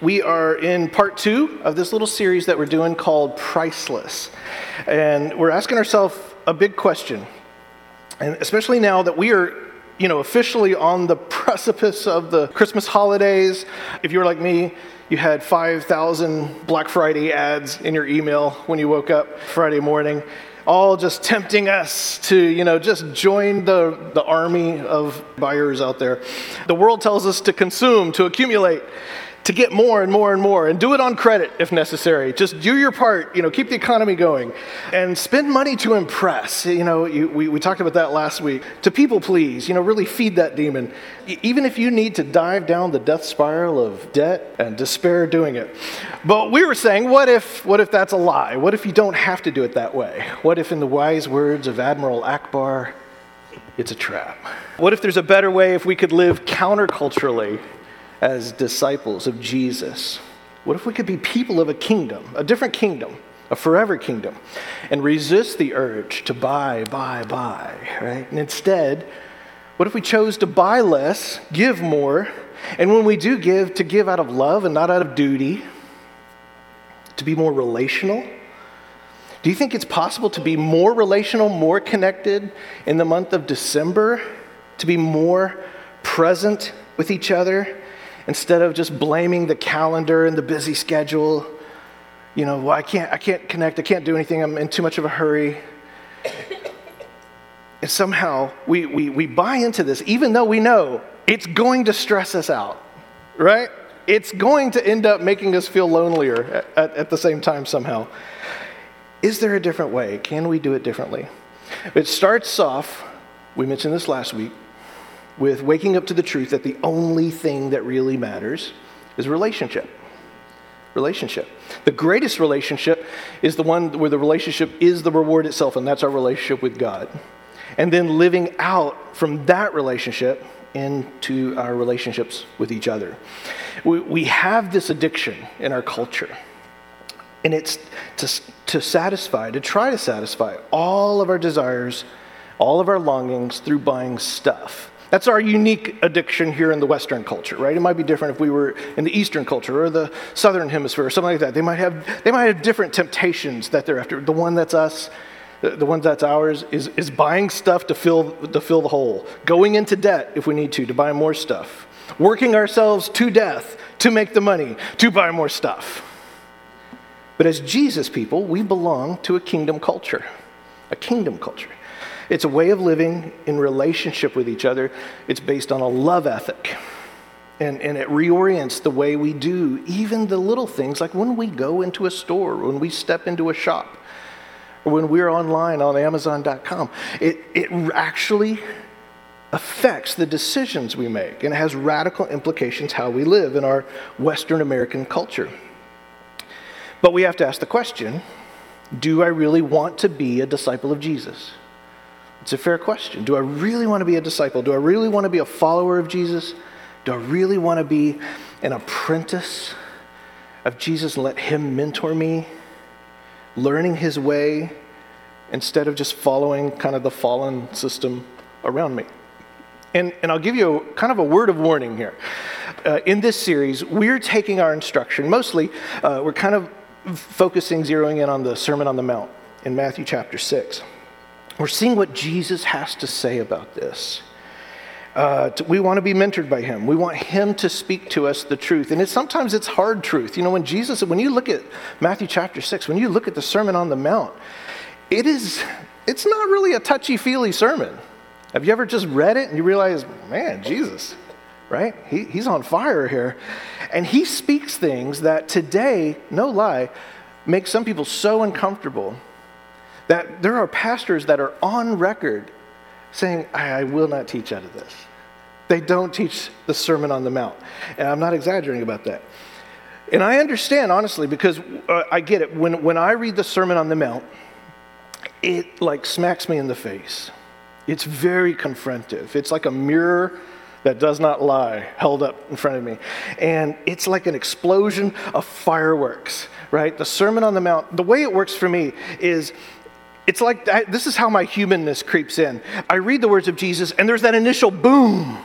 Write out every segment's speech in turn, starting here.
We are in part two of this little series that we're doing called Priceless. And we're asking ourselves a big question. And especially now that we are, you know, officially on the precipice of the Christmas holidays. If you were like me, you had 5,000 Black Friday ads in your email when you woke up Friday morning, all just tempting us to, you know, just join the, the army of buyers out there. The world tells us to consume, to accumulate to get more and more and more and do it on credit if necessary. Just do your part you know keep the economy going. And spend money to impress. You know you, we, we talked about that last week. To people please you know really feed that demon. Even if you need to dive down the death spiral of debt and despair doing it. But we were saying what if what if that's a lie? What if you don't have to do it that way? What if in the wise words of admiral Ackbar, it's a trap? What if there's a better way if we could live counterculturally as disciples of Jesus? What if we could be people of a kingdom, a different kingdom, a forever kingdom, and resist the urge to buy, buy, buy, right? And instead, what if we chose to buy less, give more, and when we do give, to give out of love and not out of duty, to be more relational? Do you think it's possible to be more relational, more connected in the month of December? To be more present with each other? Instead of just blaming the calendar and the busy schedule, you know, well, I can't, I can't connect, I can't do anything, I'm in too much of a hurry. And somehow we, we, we buy into this, even though we know it's going to stress us out, right? It's going to end up making us feel lonelier at, at, at the same time somehow. Is there a different way? Can we do it differently? It starts off, we mentioned this last week, with waking up to the truth that the only thing that really matters is relationship. Relationship. The greatest relationship is the one where the relationship is the reward itself, and that's our relationship with God. And then living out from that relationship into our relationships with each other. We, we have this addiction in our culture, and it's to, to satisfy, to try to satisfy all of our desires, all of our longings through buying stuff. That's our unique addiction here in the Western culture, right? It might be different if we were in the Eastern culture or the Southern Hemisphere or something like that. They might have, they might have different temptations that they're after. The one that's us, the one that's ours, is, is buying stuff to fill, to fill the hole, going into debt if we need to, to buy more stuff, working ourselves to death to make the money, to buy more stuff. But as Jesus people, we belong to a kingdom culture, a kingdom culture. It's a way of living in relationship with each other. It's based on a love ethic. And, and it reorients the way we do even the little things, like when we go into a store, when we step into a shop, or when we're online on Amazon.com. It, it actually affects the decisions we make, and it has radical implications how we live in our Western American culture. But we have to ask the question do I really want to be a disciple of Jesus? It's a fair question. Do I really want to be a disciple? Do I really want to be a follower of Jesus? Do I really want to be an apprentice of Jesus and let Him mentor me, learning His way instead of just following kind of the fallen system around me? And, and I'll give you a, kind of a word of warning here. Uh, in this series, we're taking our instruction, mostly, uh, we're kind of focusing, zeroing in on the Sermon on the Mount in Matthew chapter 6. We're seeing what Jesus has to say about this. Uh, we want to be mentored by him. We want him to speak to us the truth. And it's, sometimes it's hard truth. You know, when Jesus, when you look at Matthew chapter 6, when you look at the Sermon on the Mount, it is, it's not really a touchy feely sermon. Have you ever just read it and you realize, man, Jesus, right? He, he's on fire here. And he speaks things that today, no lie, make some people so uncomfortable that there are pastors that are on record saying, I, will not teach out of this. They don't teach the Sermon on the Mount. And I'm not exaggerating about that. And I understand, honestly, because uh, I get it. When, when I read the Sermon on the Mount, it like smacks me in the face. It's very confrontive. It's like a mirror that does not lie held up in front of me. And it's like an explosion of fireworks, right? The Sermon on the Mount, the way it works for me is it's like I, this is how my humanness creeps in. I read the words of Jesus, and there's that initial boom.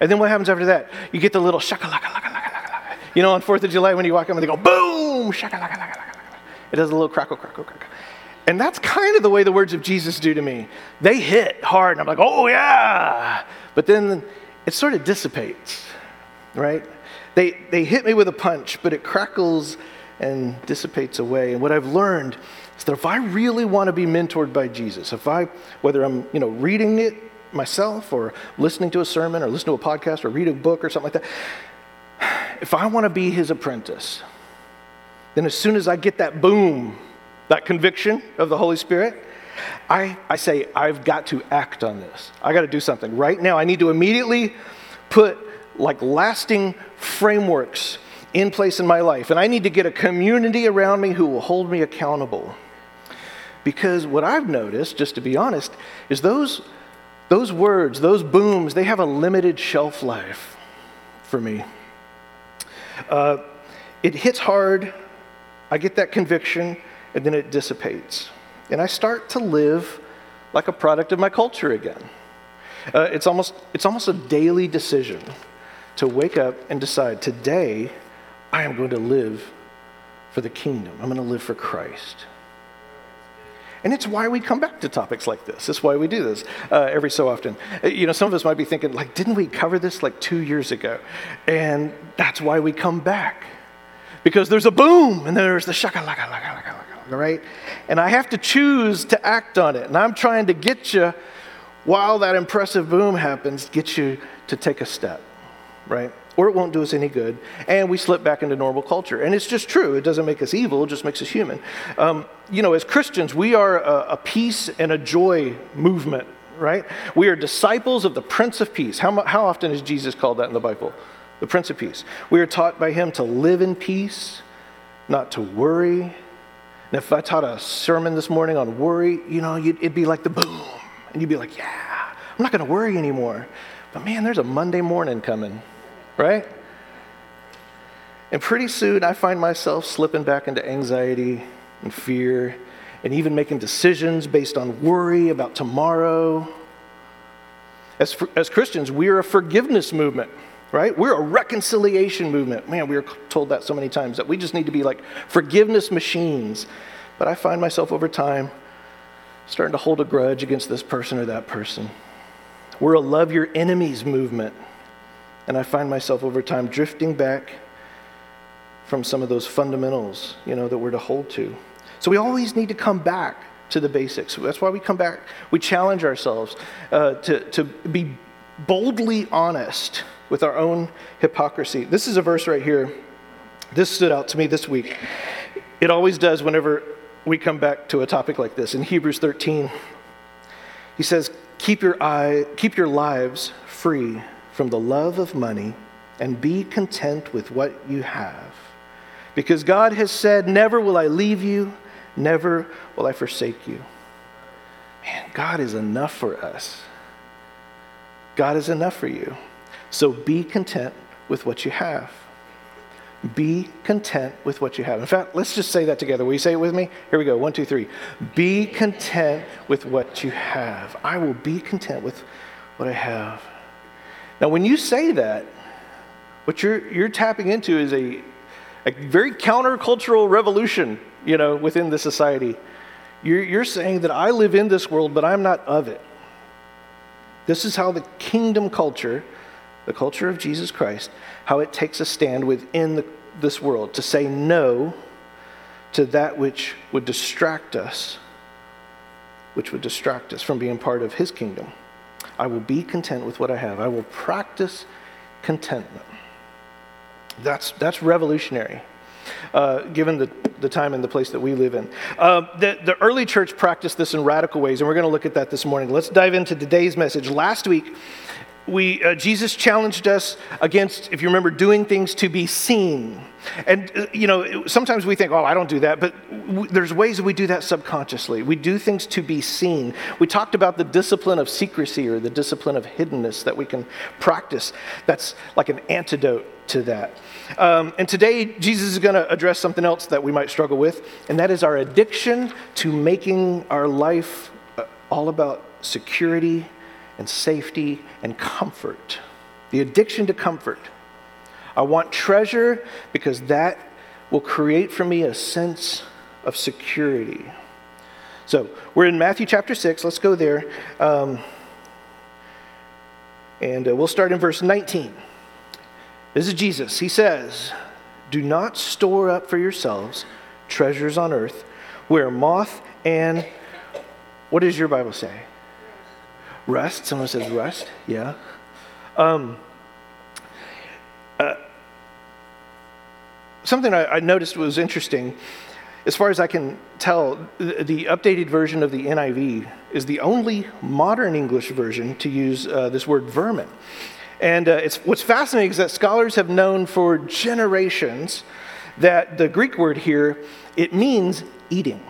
And then what happens after that? You get the little shaka laka laka laka laka. You know, on 4th of July when you walk up and they go, boom, shaka laka laka laka. It does a little crackle, crackle, crackle. And that's kind of the way the words of Jesus do to me. They hit hard, and I'm like, oh, yeah. But then it sort of dissipates, right? They, they hit me with a punch, but it crackles and dissipates away. And what I've learned that if I really want to be mentored by Jesus, if I, whether I'm, you know, reading it myself or listening to a sermon or listening to a podcast or read a book or something like that, if I want to be his apprentice, then as soon as I get that boom, that conviction of the Holy Spirit, I, I say, I've got to act on this. I got to do something. Right now, I need to immediately put like lasting frameworks in place in my life. And I need to get a community around me who will hold me accountable. Because what I've noticed, just to be honest, is those, those words, those booms, they have a limited shelf life for me. Uh, it hits hard, I get that conviction, and then it dissipates. And I start to live like a product of my culture again. Uh, it's, almost, it's almost a daily decision to wake up and decide today I am going to live for the kingdom. I'm going to live for Christ. And it's why we come back to topics like this. It's why we do this uh, every so often. Uh, you know, some of us might be thinking, like, didn't we cover this like two years ago? And that's why we come back. Because there's a boom and there's the shaka laka laka laka laka, right? And I have to choose to act on it. And I'm trying to get you, while that impressive boom happens, get you to take a step, right? Or it won't do us any good, and we slip back into normal culture. And it's just true. It doesn't make us evil, it just makes us human. Um, you know, as Christians, we are a, a peace and a joy movement, right? We are disciples of the Prince of Peace. How, how often is Jesus called that in the Bible? The Prince of Peace. We are taught by him to live in peace, not to worry. And if I taught a sermon this morning on worry, you know, it'd be like the boom. And you'd be like, yeah, I'm not going to worry anymore. But man, there's a Monday morning coming right? And pretty soon I find myself slipping back into anxiety and fear and even making decisions based on worry about tomorrow. As, as Christians, we're a forgiveness movement, right? We're a reconciliation movement. Man, we are told that so many times that we just need to be like forgiveness machines. But I find myself over time starting to hold a grudge against this person or that person. We're a love your enemies movement. And I find myself over time drifting back from some of those fundamentals, you know, that we're to hold to. So we always need to come back to the basics. That's why we come back. We challenge ourselves uh, to, to be boldly honest with our own hypocrisy. This is a verse right here. This stood out to me this week. It always does whenever we come back to a topic like this. In Hebrews 13, he says, Keep your, eye, keep your lives free from the love of money and be content with what you have. Because God has said, Never will I leave you, never will I forsake you. Man, God is enough for us. God is enough for you. So be content with what you have. Be content with what you have. In fact, let's just say that together. Will you say it with me? Here we go. One, two, three. Be content with what you have. I will be content with what I have. Now, when you say that, what you're, you're tapping into is a, a very countercultural revolution, you know, within the society. You're, you're saying that I live in this world, but I'm not of it. This is how the kingdom culture, the culture of Jesus Christ, how it takes a stand within the, this world to say no to that which would distract us, which would distract us from being part of his kingdom. I will be content with what I have. I will practice contentment. That's, that's revolutionary, uh, given the, the time and the place that we live in. Uh, the, the early church practiced this in radical ways, and we're going to look at that this morning. Let's dive into today's message. Last week, we, uh, Jesus challenged us against, if you remember, doing things to be seen. And, uh, you know, sometimes we think, oh, I don't do that, but w- there's ways that we do that subconsciously. We do things to be seen. We talked about the discipline of secrecy or the discipline of hiddenness that we can practice. That's like an antidote to that. Um, and today, Jesus is going to address something else that we might struggle with, and that is our addiction to making our life uh, all about security and safety and comfort. The addiction to comfort. I want treasure because that will create for me a sense of security. So we're in Matthew chapter 6. Let's go there. Um, and uh, we'll start in verse 19. This is Jesus. He says, Do not store up for yourselves treasures on earth where moth and what does your Bible say? Rust. Someone says rest. Yeah. Um, uh, something I, I, noticed was interesting. As far as I can tell, the, the, updated version of the NIV is the only modern English version to use uh, this word vermin. And uh, what's fascinating is that scholars have known for generations that the Greek word here, it means eating.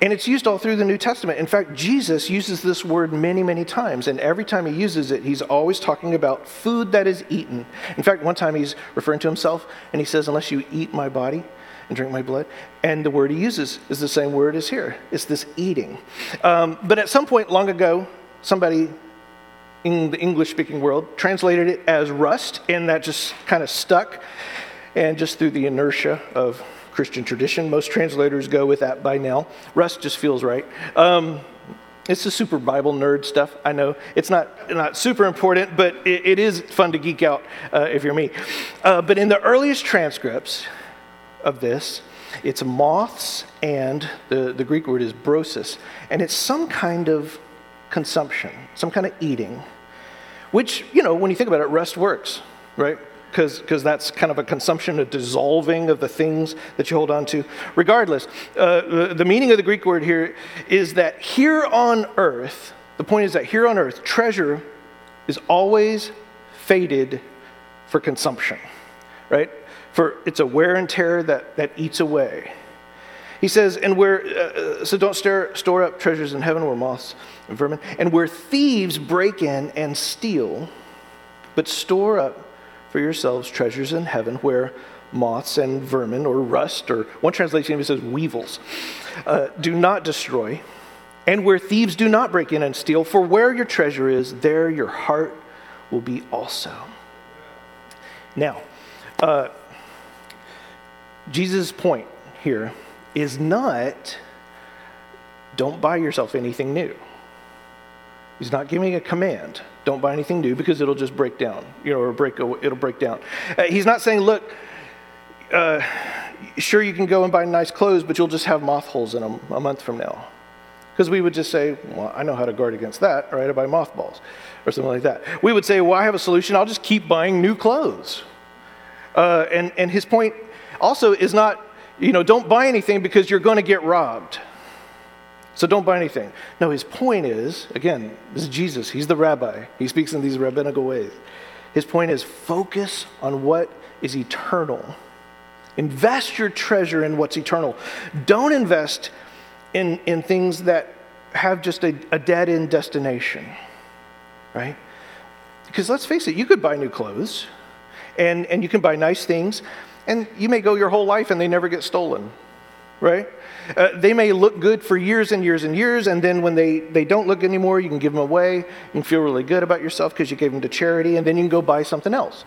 And it's used all through the New Testament. In fact, Jesus uses this word many, many times. And every time he uses it, he's always talking about food that is eaten. In fact, one time he's referring to himself and he says, Unless you eat my body and drink my blood. And the word he uses is the same word as here it's this eating. Um, but at some point long ago, somebody in the English speaking world translated it as rust, and that just kind of stuck. And just through the inertia of Christian tradition. Most translators go with that by now. Rust just feels right. Um, it's the super Bible nerd stuff. I know it's not not super important, but it, it is fun to geek out uh, if you're me. Uh, but in the earliest transcripts of this, it's moths and the, the Greek word is brosis, and it's some kind of consumption, some kind of eating, which you know when you think about it, rust works, right? Because that's kind of a consumption, a dissolving of the things that you hold on to. Regardless, uh, the, meaning of the Greek word here is that here on earth, the point is that here on earth, treasure is always fated for consumption, right? For it's a wear and tear that, that eats away. He says, and where, uh, so don't store, store up treasures in heaven where moths and vermin, and where thieves break in and steal, but store up for yourselves treasures in heaven where moths and vermin or rust, or one translation even says weevils, uh, do not destroy, and where thieves do not break in and steal. For where your treasure is, there your heart will be also. Now, uh, Jesus' point here is not don't buy yourself anything new. He's not giving a command. Don't buy anything new because it'll just break down, you know, or break, it'll break down. Uh, he's not saying, look, uh, sure you can go and buy nice clothes, but you'll just have moth holes in them a month from now. Because we would just say, well, I know how to guard against that, right? I buy mothballs or something like that. We would say, well, I have a solution. I'll just keep buying new clothes. Uh, and, and his point also is not, you know, don't buy anything because you're going to get robbed. So don't buy anything. No, his point is again, this is Jesus. He's the rabbi. He speaks in these rabbinical ways. His point is focus on what is eternal. Invest your treasure in what's eternal. Don't invest in, in things that have just a, a dead end destination, right? Because let's face it, you could buy new clothes and, and you can buy nice things, and you may go your whole life and they never get stolen, right? Uh, they may look good for years and years and years, and then when they, they don't look anymore, you can give them away. You can feel really good about yourself because you gave them to charity, and then you can go buy something else.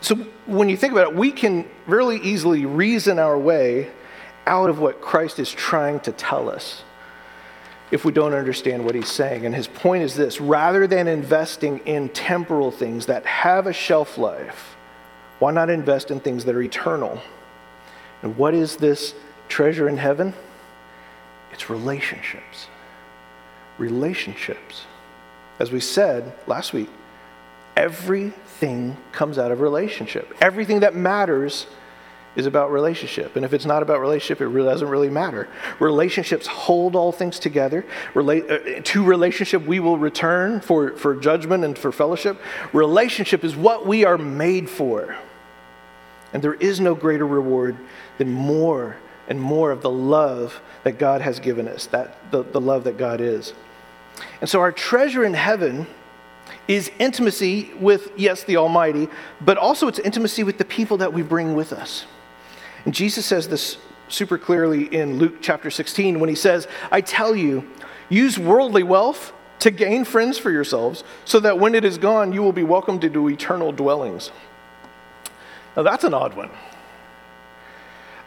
So when you think about it, we can really easily reason our way out of what Christ is trying to tell us if we don't understand what he's saying. And his point is this rather than investing in temporal things that have a shelf life, why not invest in things that are eternal? And what is this treasure in heaven? It's relationships. Relationships. As we said last week, everything comes out of relationship. Everything that matters is about relationship. And if it's not about relationship, it really doesn't really matter. Relationships hold all things together. Relate, uh, to relationship, we will return for, for judgment and for fellowship. Relationship is what we are made for. And there is no greater reward than more and more of the love that God has given us, that the, the love that God is. And so our treasure in heaven is intimacy with, yes, the Almighty, but also it's intimacy with the people that we bring with us. And Jesus says this super clearly in Luke chapter 16 when he says, I tell you, use worldly wealth to gain friends for yourselves, so that when it is gone, you will be welcomed into eternal dwellings. Now, that's an odd one.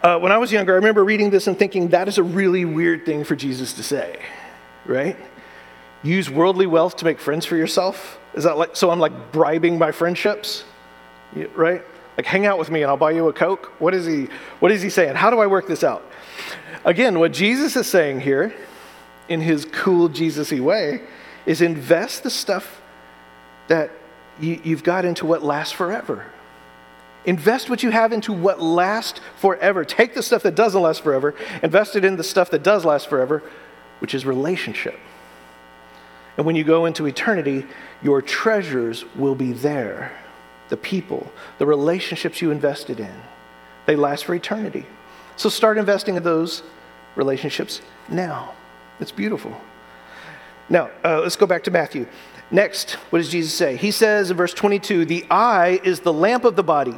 Uh, when I was younger, I remember reading this and thinking that is a really weird thing for Jesus to say, right? Use worldly wealth to make friends for yourself? Is that like, so I'm like bribing my friendships, right? Like, hang out with me and I'll buy you a Coke? What is he, what is he saying? How do I work this out? Again, what Jesus is saying here, in his cool Jesus y way, is invest the stuff that you, you've got into what lasts forever. Invest what you have into what lasts forever. Take the stuff that doesn't last forever, invest it in the stuff that does last forever, which is relationship. And when you go into eternity, your treasures will be there. The people, the relationships you invested in, they last for eternity. So start investing in those relationships now. It's beautiful. Now, uh, let's go back to Matthew. Next, what does Jesus say? He says in verse 22 The eye is the lamp of the body.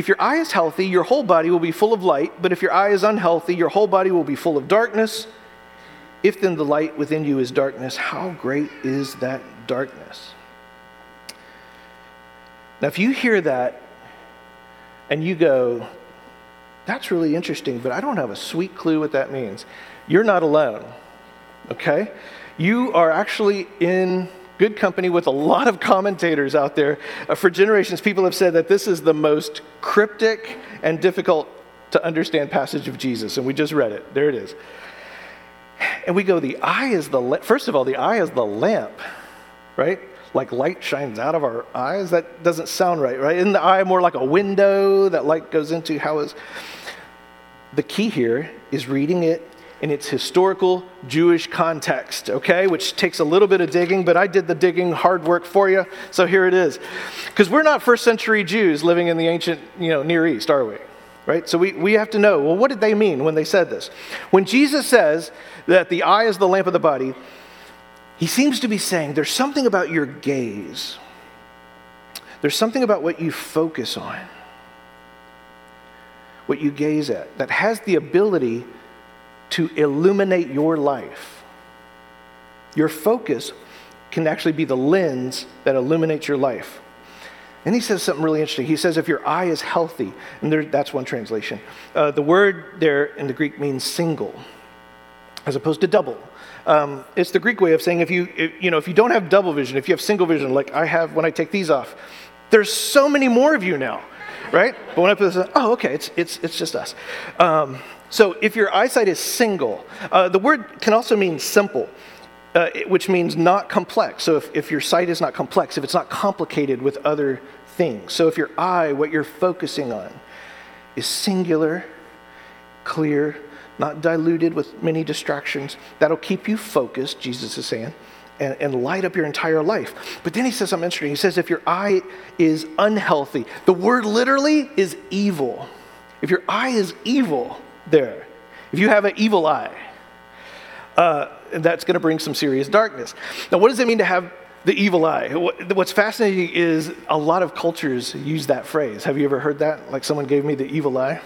If your eye is healthy, your whole body will be full of light, but if your eye is unhealthy, your whole body will be full of darkness. If then the light within you is darkness, how great is that darkness? Now, if you hear that and you go, that's really interesting, but I don't have a sweet clue what that means, you're not alone, okay? You are actually in good company with a lot of commentators out there. Uh, for generations, people have said that this is the most cryptic and difficult to understand passage of Jesus, and we just read it. There it is. And we go, the eye is the, la- first of all, the eye is the lamp, right? Like light shines out of our eyes. That doesn't sound right, right? Isn't the eye more like a window that light goes into? How is. The key here is reading it in its historical Jewish context, okay, which takes a little bit of digging, but I did the digging hard work for you, so here it is. Because we're not first century Jews living in the ancient, you know, Near East, are we? Right? So we, we have to know, well, what did they mean when they said this? When Jesus says that the eye is the lamp of the body, he seems to be saying there's something about your gaze. There's something about what you focus on, what you gaze at, that has the ability to illuminate your life. Your focus can actually be the lens that illuminates your life. And he says something really interesting. He says, if your eye is healthy, and there, that's one translation. Uh, the word there in the Greek means single, as opposed to double. Um, it's the Greek way of saying if you, if, you know, if you don't have double vision, if you have single vision, like I have when I take these off, there's so many more of you now, right? But when I put this, on, oh, okay, it's, it's, it's just us. Um, so if your eyesight is single, uh, the word can also mean simple. Uh, which means not complex. So if, if your sight is not complex, if it's not complicated with other things. So if your eye, what you're focusing on, is singular, clear, not diluted with many distractions, that'll keep you focused, Jesus is saying, and, and light up your entire life. But then he says something interesting. He says, if your eye is unhealthy, the word literally is evil. If your eye is evil, there. If you have an evil eye, uh, that's going to bring some serious darkness. Now, what does it mean to have the evil eye? What's fascinating is a lot of cultures use that phrase. Have you ever heard that? Like someone gave me the evil eye?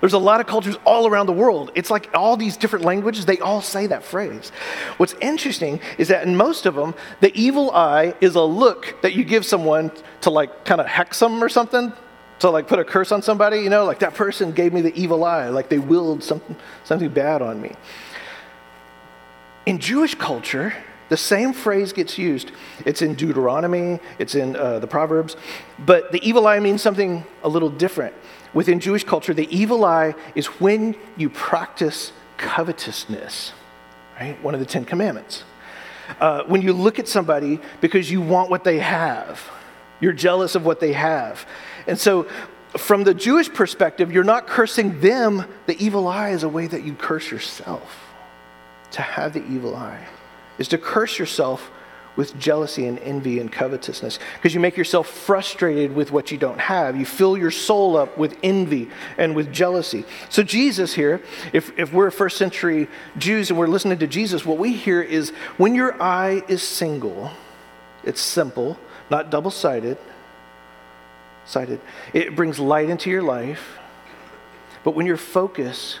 There's a lot of cultures all around the world. It's like all these different languages, they all say that phrase. What's interesting is that in most of them, the evil eye is a look that you give someone to like kind of hex them or something to like put a curse on somebody, you know, like that person gave me the evil eye, like they willed something, something bad on me. In Jewish culture, the same phrase gets used. It's in Deuteronomy, it's in uh, the Proverbs, but the evil eye means something a little different. Within Jewish culture, the evil eye is when you practice covetousness, right? One of the Ten Commandments. Uh, when you look at somebody because you want what they have, you're jealous of what they have. And so, from the Jewish perspective, you're not cursing them. The evil eye is a way that you curse yourself. To have the evil eye is to curse yourself with jealousy and envy and covetousness because you make yourself frustrated with what you don't have. You fill your soul up with envy and with jealousy. So, Jesus here, if, if we're first century Jews and we're listening to Jesus, what we hear is when your eye is single, it's simple, not double sided sighted. It brings light into your life. But when your focus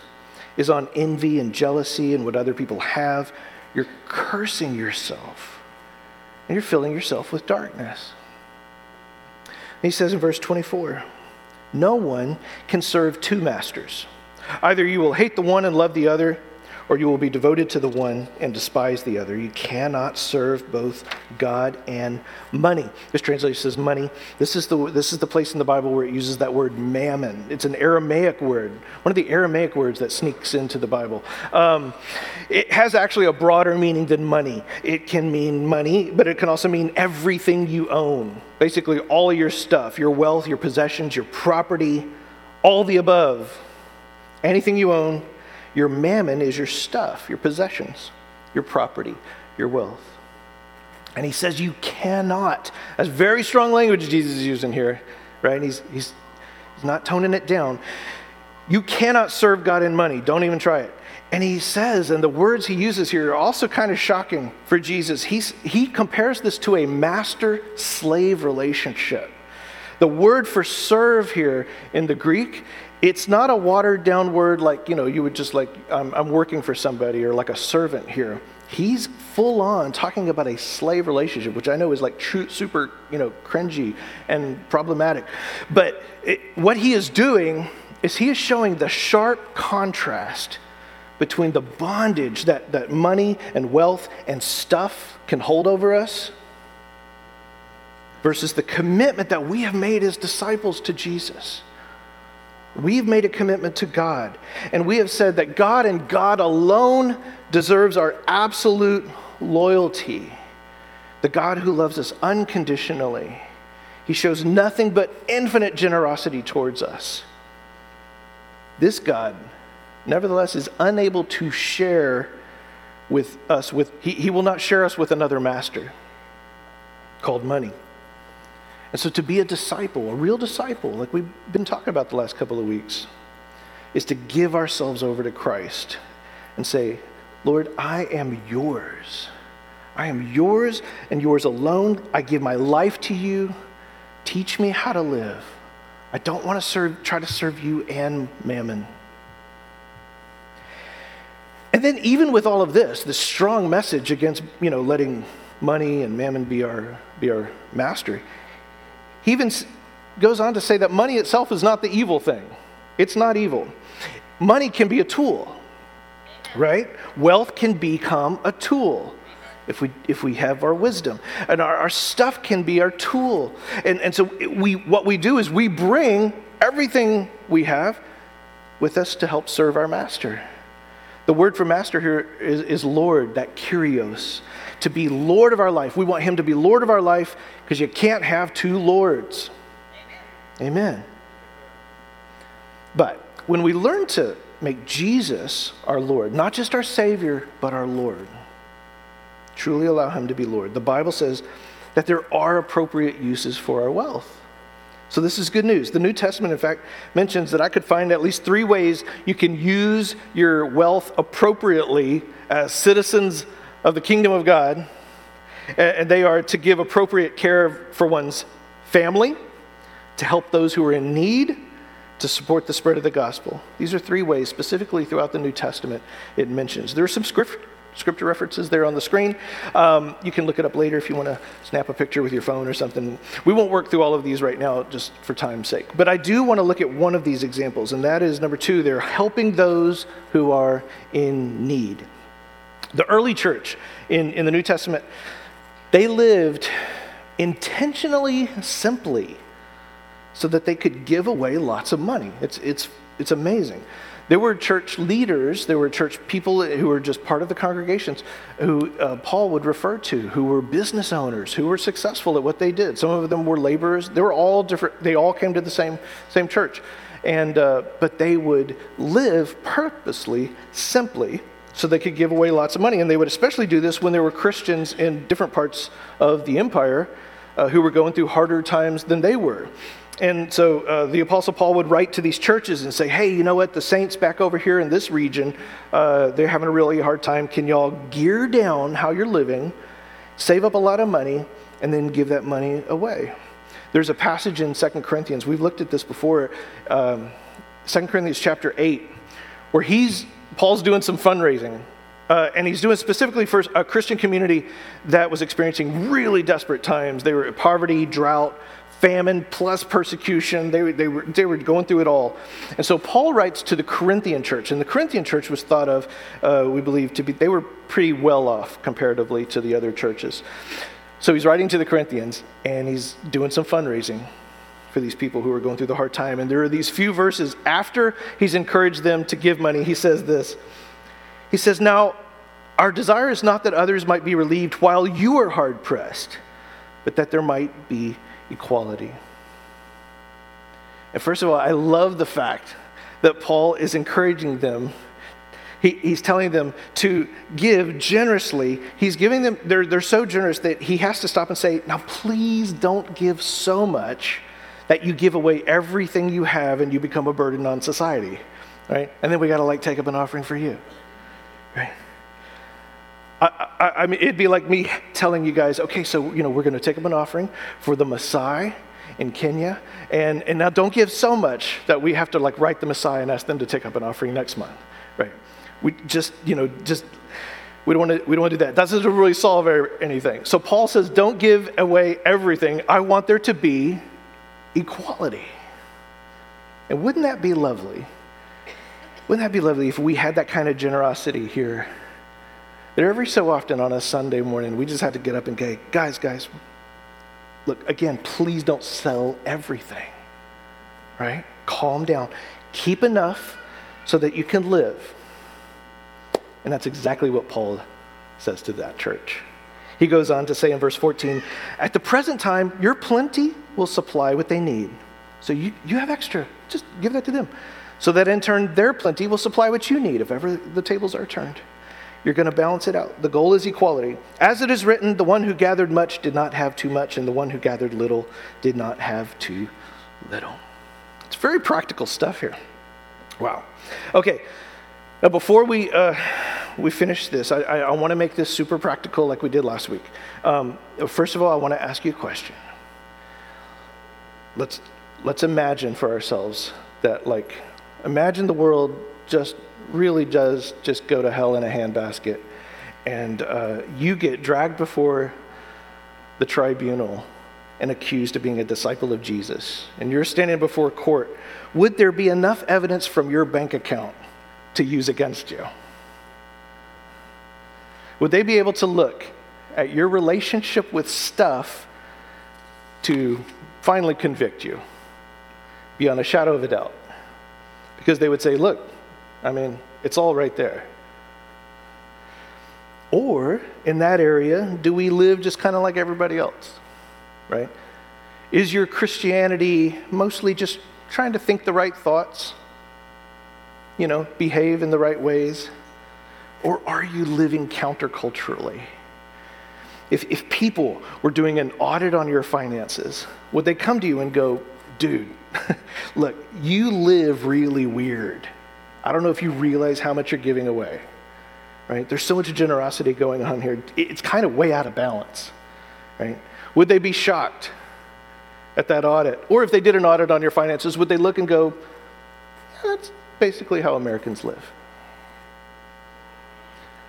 is on envy and jealousy and what other people have, you're cursing yourself and you're filling yourself with darkness. And he says in verse 24, No one can serve two masters. Either you will hate the one and love the other, or you will be devoted to the one and despise the other. You cannot serve both God and money. This translation says money. This is the, this is the place in the Bible where it uses that word mammon. It's an Aramaic word, one of the Aramaic words that sneaks into the Bible. Um, it has actually a broader meaning than money. It can mean money, but it can also mean everything you own. Basically, all your stuff, your wealth, your possessions, your property, all the above. Anything you own, your mammon is your stuff, your possessions, your property, your wealth. And he says you cannot. That's very strong language Jesus is using here, right? He's, he's, he's not toning it down. You cannot serve God in money. Don't even try it. And he says, and the words he uses here are also kind of shocking for Jesus. He's, he compares this to a master slave relationship. The word for serve here in the Greek it's not a watered down word like, you know, you would just like, I'm, I'm working for somebody or like a servant here. He's full on talking about a slave relationship, which I know is like true, super, you know, cringy and problematic. But it, what he is doing is he is showing the sharp contrast between the bondage that, that money and wealth and stuff can hold over us versus the commitment that we have made as disciples to Jesus. We've made a commitment to God, and we have said that God and God alone deserves our absolute loyalty. The God who loves us unconditionally. He shows nothing but infinite generosity towards us. This God, nevertheless, is unable to share with us with he, he will not share us with another master called money. And so to be a disciple, a real disciple, like we've been talking about the last couple of weeks, is to give ourselves over to Christ and say, Lord, I am yours. I am yours and yours alone. I give my life to you. Teach me how to live. I don't want to serve, try to serve you and mammon. And then, even with all of this, the strong message against, you know, letting money and mammon be our, be our master, he even goes on to say that money itself is not the evil thing. It's not evil. Money can be a tool, right? Wealth can become a tool if we, if we have our wisdom. And our, our stuff can be our tool. And, and so we, what we do is we bring everything we have with us to help serve our master. The word for master here is, is Lord, that kurios to be Lord of our life. We want Him to be Lord of our life because you can't have two Lords. Amen. Amen. But when we learn to make Jesus our Lord, not just our Savior, but our Lord, truly allow Him to be Lord, the Bible says that there are appropriate uses for our wealth. So, this is good news. The New Testament, in fact, mentions that I could find at least three ways you can use your wealth appropriately as citizens of the kingdom of God, and they are to give appropriate care for one's family, to help those who are in need, to support the spread of the gospel. These are three ways, specifically throughout the New Testament, it mentions. There are some script, scripture references there on the screen. Um, you can look it up later if you want to snap a picture with your phone or something. We won't work through all of these right now just for time's sake. But I do want to look at one of these examples, and that is number two, they're helping those who are in need. The early church in, in the New Testament, they lived intentionally simply so that they could give away lots of money. It's, it's, it's amazing. There were church leaders, there were church people who were just part of the congregations who uh, Paul would refer to, who were business owners, who were successful at what they did. Some of them were laborers. They were all different, they all came to the same, same church. And, uh, but they would live purposely, simply, so they could give away lots of money. And they would especially do this when there were Christians in different parts of the empire uh, who were going through harder times than they were. And so uh, the Apostle Paul would write to these churches and say, hey, you know what? The saints back over here in this region, uh, they're having a really hard time. Can y'all gear down how you're living, save up a lot of money, and then give that money away? There's a passage in Second Corinthians, we've looked at this before, um, 2 Corinthians chapter 8, where he's Paul's doing some fundraising. Uh, and he's doing specifically for a Christian community that was experiencing really desperate times. They were poverty, drought, famine plus persecution. They, they, were, they were going through it all. And so Paul writes to the Corinthian church, and the Corinthian church was thought of, uh, we believe, to be, they were pretty well off comparatively to the other churches. So he's writing to the Corinthians, and he's doing some fundraising for these people who are going through the hard time. And there are these few verses after he's encouraged them to give money. He says this He says, Now, our desire is not that others might be relieved while you are hard pressed, but that there might be equality. And first of all, I love the fact that Paul is encouraging them. He, he's telling them to give generously. He's giving them, they're, they're so generous that he has to stop and say, Now, please don't give so much that you give away everything you have and you become a burden on society, right? And then we got to like take up an offering for you, right? I, I, I, mean, it'd be like me telling you guys, okay, so, you know, we're going to take up an offering for the Maasai in Kenya. And, and now don't give so much that we have to like write the Maasai and ask them to take up an offering next month, right? We just, you know, just, we don't want to, we don't want to do that. That doesn't really solve anything. So Paul says, don't give away everything. I want there to be equality. And wouldn't that be lovely? Wouldn't that be lovely if we had that kind of generosity here? That every so often on a Sunday morning, we just had to get up and go, guys, guys, look, again, please don't sell everything, right? Calm down. Keep enough so that you can live. And that's exactly what Paul says to that church. He goes on to say in verse 14, At the present time, your plenty will supply what they need. So you, you have extra. Just give that to them. So that in turn, their plenty will supply what you need if ever the tables are turned. You're going to balance it out. The goal is equality. As it is written, the one who gathered much did not have too much, and the one who gathered little did not have too little. It's very practical stuff here. Wow. Okay, now before we. Uh, we finish this, I, I, I want to make this super practical like we did last week. Um, first of all, I want to ask you a question. Let's, let's imagine for ourselves that, like, imagine the world just really does just go to hell in a handbasket, and uh, you get dragged before the tribunal and accused of being a disciple of Jesus, and you're standing before court. Would there be enough evidence from your bank account to use against you? Would they be able to look at your relationship with stuff to finally convict you beyond a shadow of a doubt? Because they would say, look, I mean, it's all right there. Or in that area, do we live just kind of like everybody else? Right? Is your Christianity mostly just trying to think the right thoughts? You know, behave in the right ways? Or are you living counterculturally? If, if people were doing an audit on your finances, would they come to you and go, dude, look, you live really weird. I don't know if you realize how much you're giving away, right? There's so much generosity going on here. It's kind of way out of balance, right? Would they be shocked at that audit? Or if they did an audit on your finances, would they look and go, that's basically how Americans live?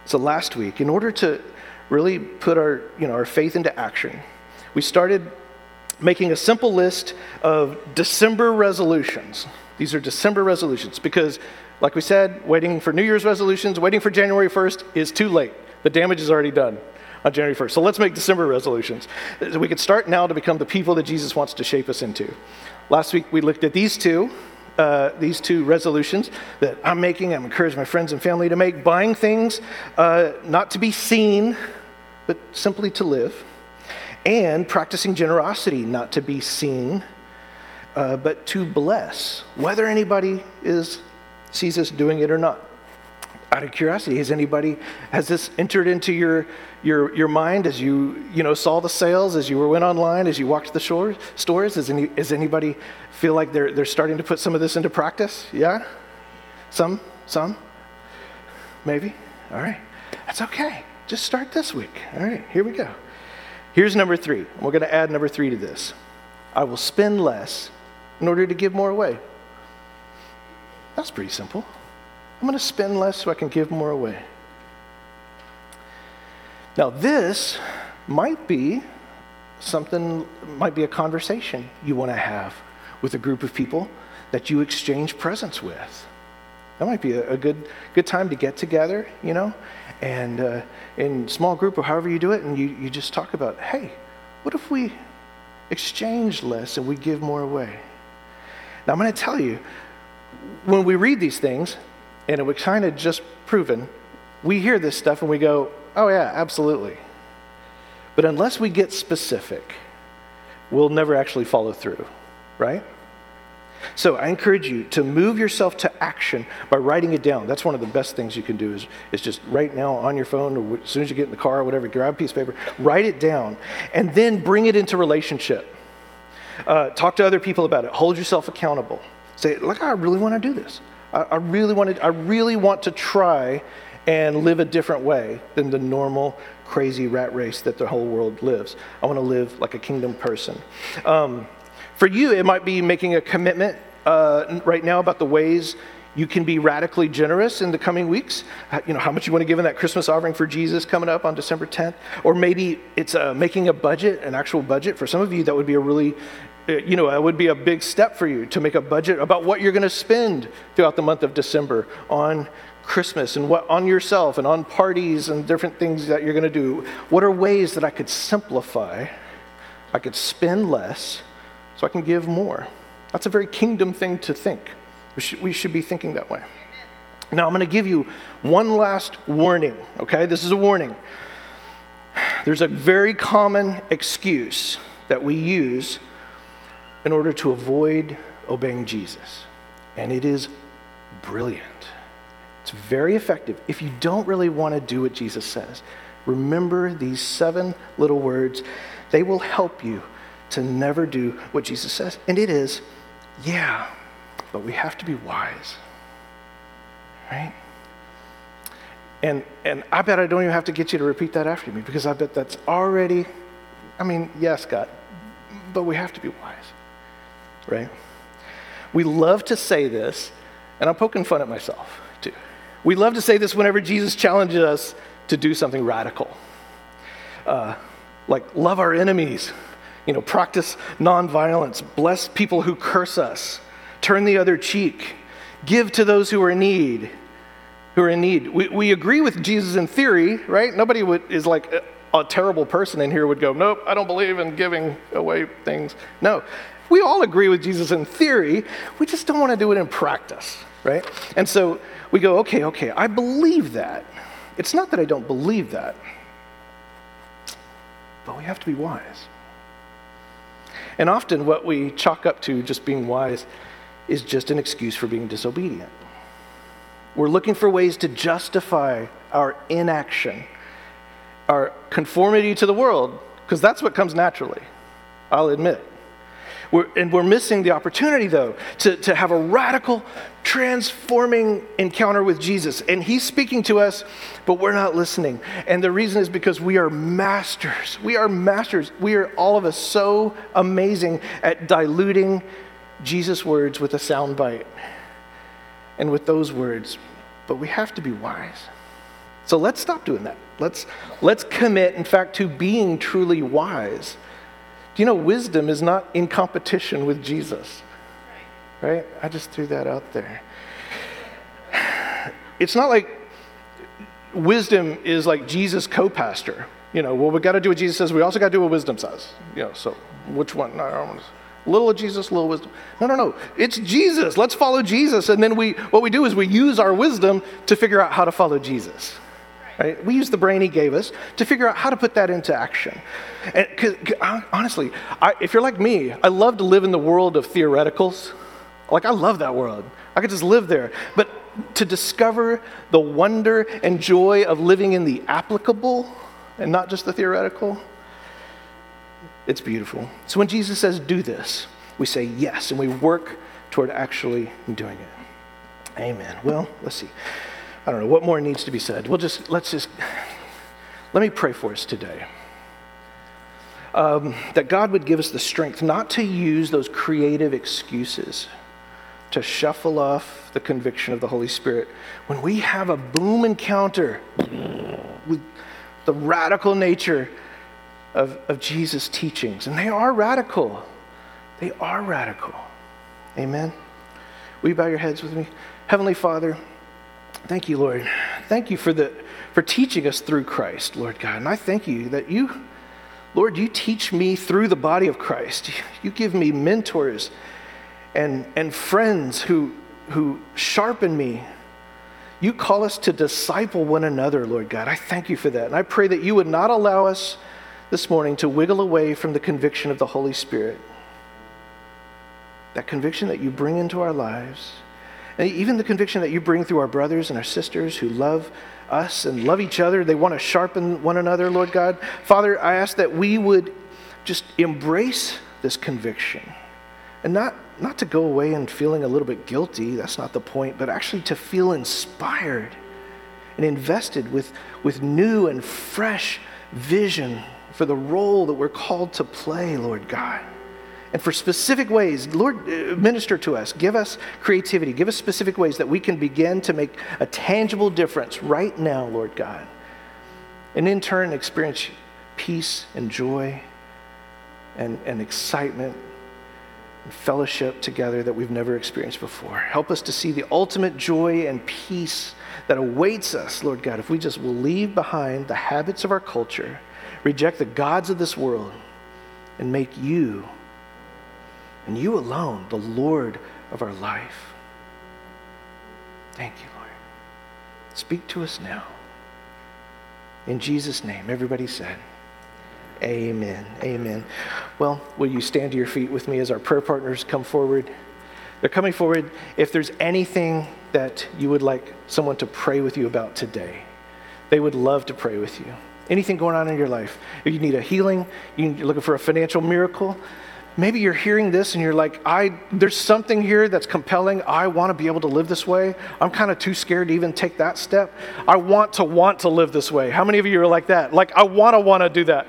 So last week, in order to really put our, you know, our faith into action, we started making a simple list of December resolutions. These are December resolutions because, like we said, waiting for New Year's resolutions, waiting for January 1st is too late. The damage is already done on January 1st. So let's make December resolutions. We could start now to become the people that Jesus wants to shape us into. Last week we looked at these two uh, these two resolutions that I'm making. I'm encouraging my friends and family to make buying things uh, not to be seen, but simply to live, and practicing generosity not to be seen, uh, but to bless, whether anybody is sees us doing it or not out of curiosity has anybody has this entered into your your your mind as you you know saw the sales as you went online as you walked the shore, stores does any does anybody feel like they're they're starting to put some of this into practice? Yeah? Some? Some? Maybe? All right. That's okay. Just start this week. All right here we go. Here's number three. We're going to add number three to this. I will spend less in order to give more away. That's pretty simple. I'm going to spend less so I can give more away. Now, this might be something might be a conversation you want to have with a group of people that you exchange presents with. That might be a, good, good time to get together, you know, and uh, in small group or however you do it, and you, you just talk about, hey, what if we exchange less and we give more away? Now, I'm going to tell you, when we read these things, and it was kind of just proven, we hear this stuff and we go, oh, yeah, absolutely. But unless we get specific, we'll never actually follow through, right? So I encourage you to move yourself to action by writing it down. That's one of the best things you can do is, is just right now on your phone or as soon as you get in the car or whatever, grab a piece of paper, write it down, and then bring it into relationship. Uh, talk to other people about it. Hold yourself accountable. Say, look, I really want to do this. I, I really want to, I really want to try and live a different way than the normal crazy rat race that the whole world lives. I want to live like a kingdom person. Um, for you, it might be making a commitment uh, right now about the ways you can be radically generous in the coming weeks. You know, how much you want to give in that Christmas offering for Jesus coming up on December 10th. Or maybe it's uh, making a budget, an actual budget. For some of you, that would be a really, uh, you know, that would be a big step for you to make a budget about what you're going to spend throughout the month of December on Christmas and what on yourself and on parties and different things that you're going to do. What are ways that I could simplify? I could spend less so I can give more. That's a very kingdom thing to think. We should, we should be thinking that way. Now, I'm going to give you one last warning, okay? This is a warning. There's a very common excuse that we use in order to avoid obeying Jesus, and it is brilliant. It's very effective. If you don't really want to do what Jesus says, remember these seven little words. They will help you to never do what Jesus says. And it is, yeah, but we have to be wise. Right? And, and I bet I don't even have to get you to repeat that after me because I bet that's already, I mean, yes, God, but we have to be wise. Right? We love to say this, and I'm poking fun at myself. We love to say this whenever Jesus challenges us to do something radical. Uh, like, love our enemies you know, practice nonviolence, bless people who curse us, turn the other cheek, give to those who are in need. Who are in need. We, we agree with Jesus in theory, right? Nobody would, is like a, a terrible person in here would go, nope, I don't believe in giving away things. No, we all agree with Jesus in theory. We just don't want to do it in practice, right? And so we go, okay, okay, I believe that. It's not that I don't believe that, but we have to be wise. And often what we chalk up to just being wise is just an excuse for being disobedient. We're looking for ways to justify our inaction, our conformity to the world, because that's what comes naturally, I'll admit. We're, and we're missing the opportunity, though, to, to have a radical, transforming encounter with Jesus. And He's speaking to us, but we're not listening. And the reason is because we are masters. We are masters. We are, all of us, so amazing at diluting Jesus' words with a soundbite and with those words. But we have to be wise. So let's stop doing that. Let's, let's commit, in fact, to being truly wise do you know wisdom is not in competition with Jesus? Right? I just threw that out there. It's not like wisdom is like Jesus co pastor. You know, well, we got to do what Jesus says. We also got to do what wisdom says. You know, so which one? Little of Jesus, little wisdom. No, no, no. It's Jesus. Let's follow Jesus. And then we, what we do is we use our wisdom to figure out how to follow Jesus. Right? We use the brain he gave us to figure out how to put that into action. And uh, honestly, I, if you're like me, I love to live in the world of theoreticals. Like, I love that world. I could just live there. But to discover the wonder and joy of living in the applicable and not just the theoretical, it's beautiful. So when Jesus says, do this, we say yes, and we work toward actually doing it. Amen. Well, let's see. I don't know what more needs to be said. We'll just, let's just, let me pray for us today. Um, that God would give us the strength not to use those creative excuses to shuffle off the conviction of the Holy Spirit. When we have a boom encounter with the radical nature of, of Jesus' teachings. And they are radical. They are radical. Amen. Will you bow your heads with me? Heavenly Father, thank you, Lord. Thank you for, the, for teaching us through Christ, Lord God. And I thank you that you, Lord, you teach me through the body of Christ. You give me mentors and, and friends who, who sharpen me. You call us to disciple one another, Lord God. I thank you for that. And I pray that you would not allow us this morning to wiggle away from the conviction of the Holy Spirit. That conviction that you bring into our lives, even the conviction that you bring through our brothers and our sisters who love us and love each other. They want to sharpen one another, Lord God. Father, I ask that we would just embrace this conviction and not, not to go away and feeling a little bit guilty. That's not the point, but actually to feel inspired and invested with, with new and fresh vision for the role that we're called to play, Lord God. And for specific ways, Lord, uh, minister to us. Give us creativity. Give us specific ways that we can begin to make a tangible difference right now, Lord God. And in turn, experience peace and joy and, and excitement and fellowship together that we've never experienced before. Help us to see the ultimate joy and peace that awaits us, Lord God, if we just will leave behind the habits of our culture reject the gods of this world, and make you, and you alone, the Lord of our life. Thank you, Lord. Speak to us now. In Jesus' name, everybody said, Amen. Amen. Well, will you stand to your feet with me as our prayer partners come forward? They're coming forward. If there's anything that you would like someone to pray with you about today, they would love to pray with you anything going on in your life. If you need a healing, you're looking for a financial miracle, maybe you're hearing this and you're like, I, there's something here that's compelling. I want to be able to live this way. I'm kind of too scared to even take that step. I want to want to live this way. How many of you are like that? Like, I want to want to do that.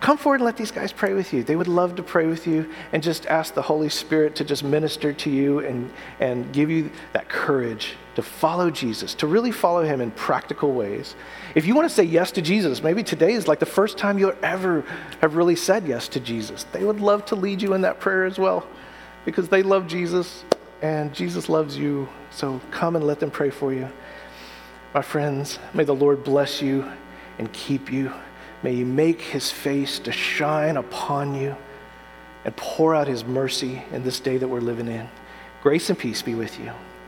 Come forward and let these guys pray with you. They would love to pray with you and just ask the Holy Spirit to just minister to you and, and give you that courage to follow Jesus, to really follow him in practical ways. If you want to say yes to Jesus, maybe today is like the first time you'll ever have really said yes to Jesus. They would love to lead you in that prayer as well because they love Jesus and Jesus loves you. So come and let them pray for you. My friends, may the Lord bless you and keep you. May he make his face to shine upon you and pour out his mercy in this day that we're living in. Grace and peace be with you.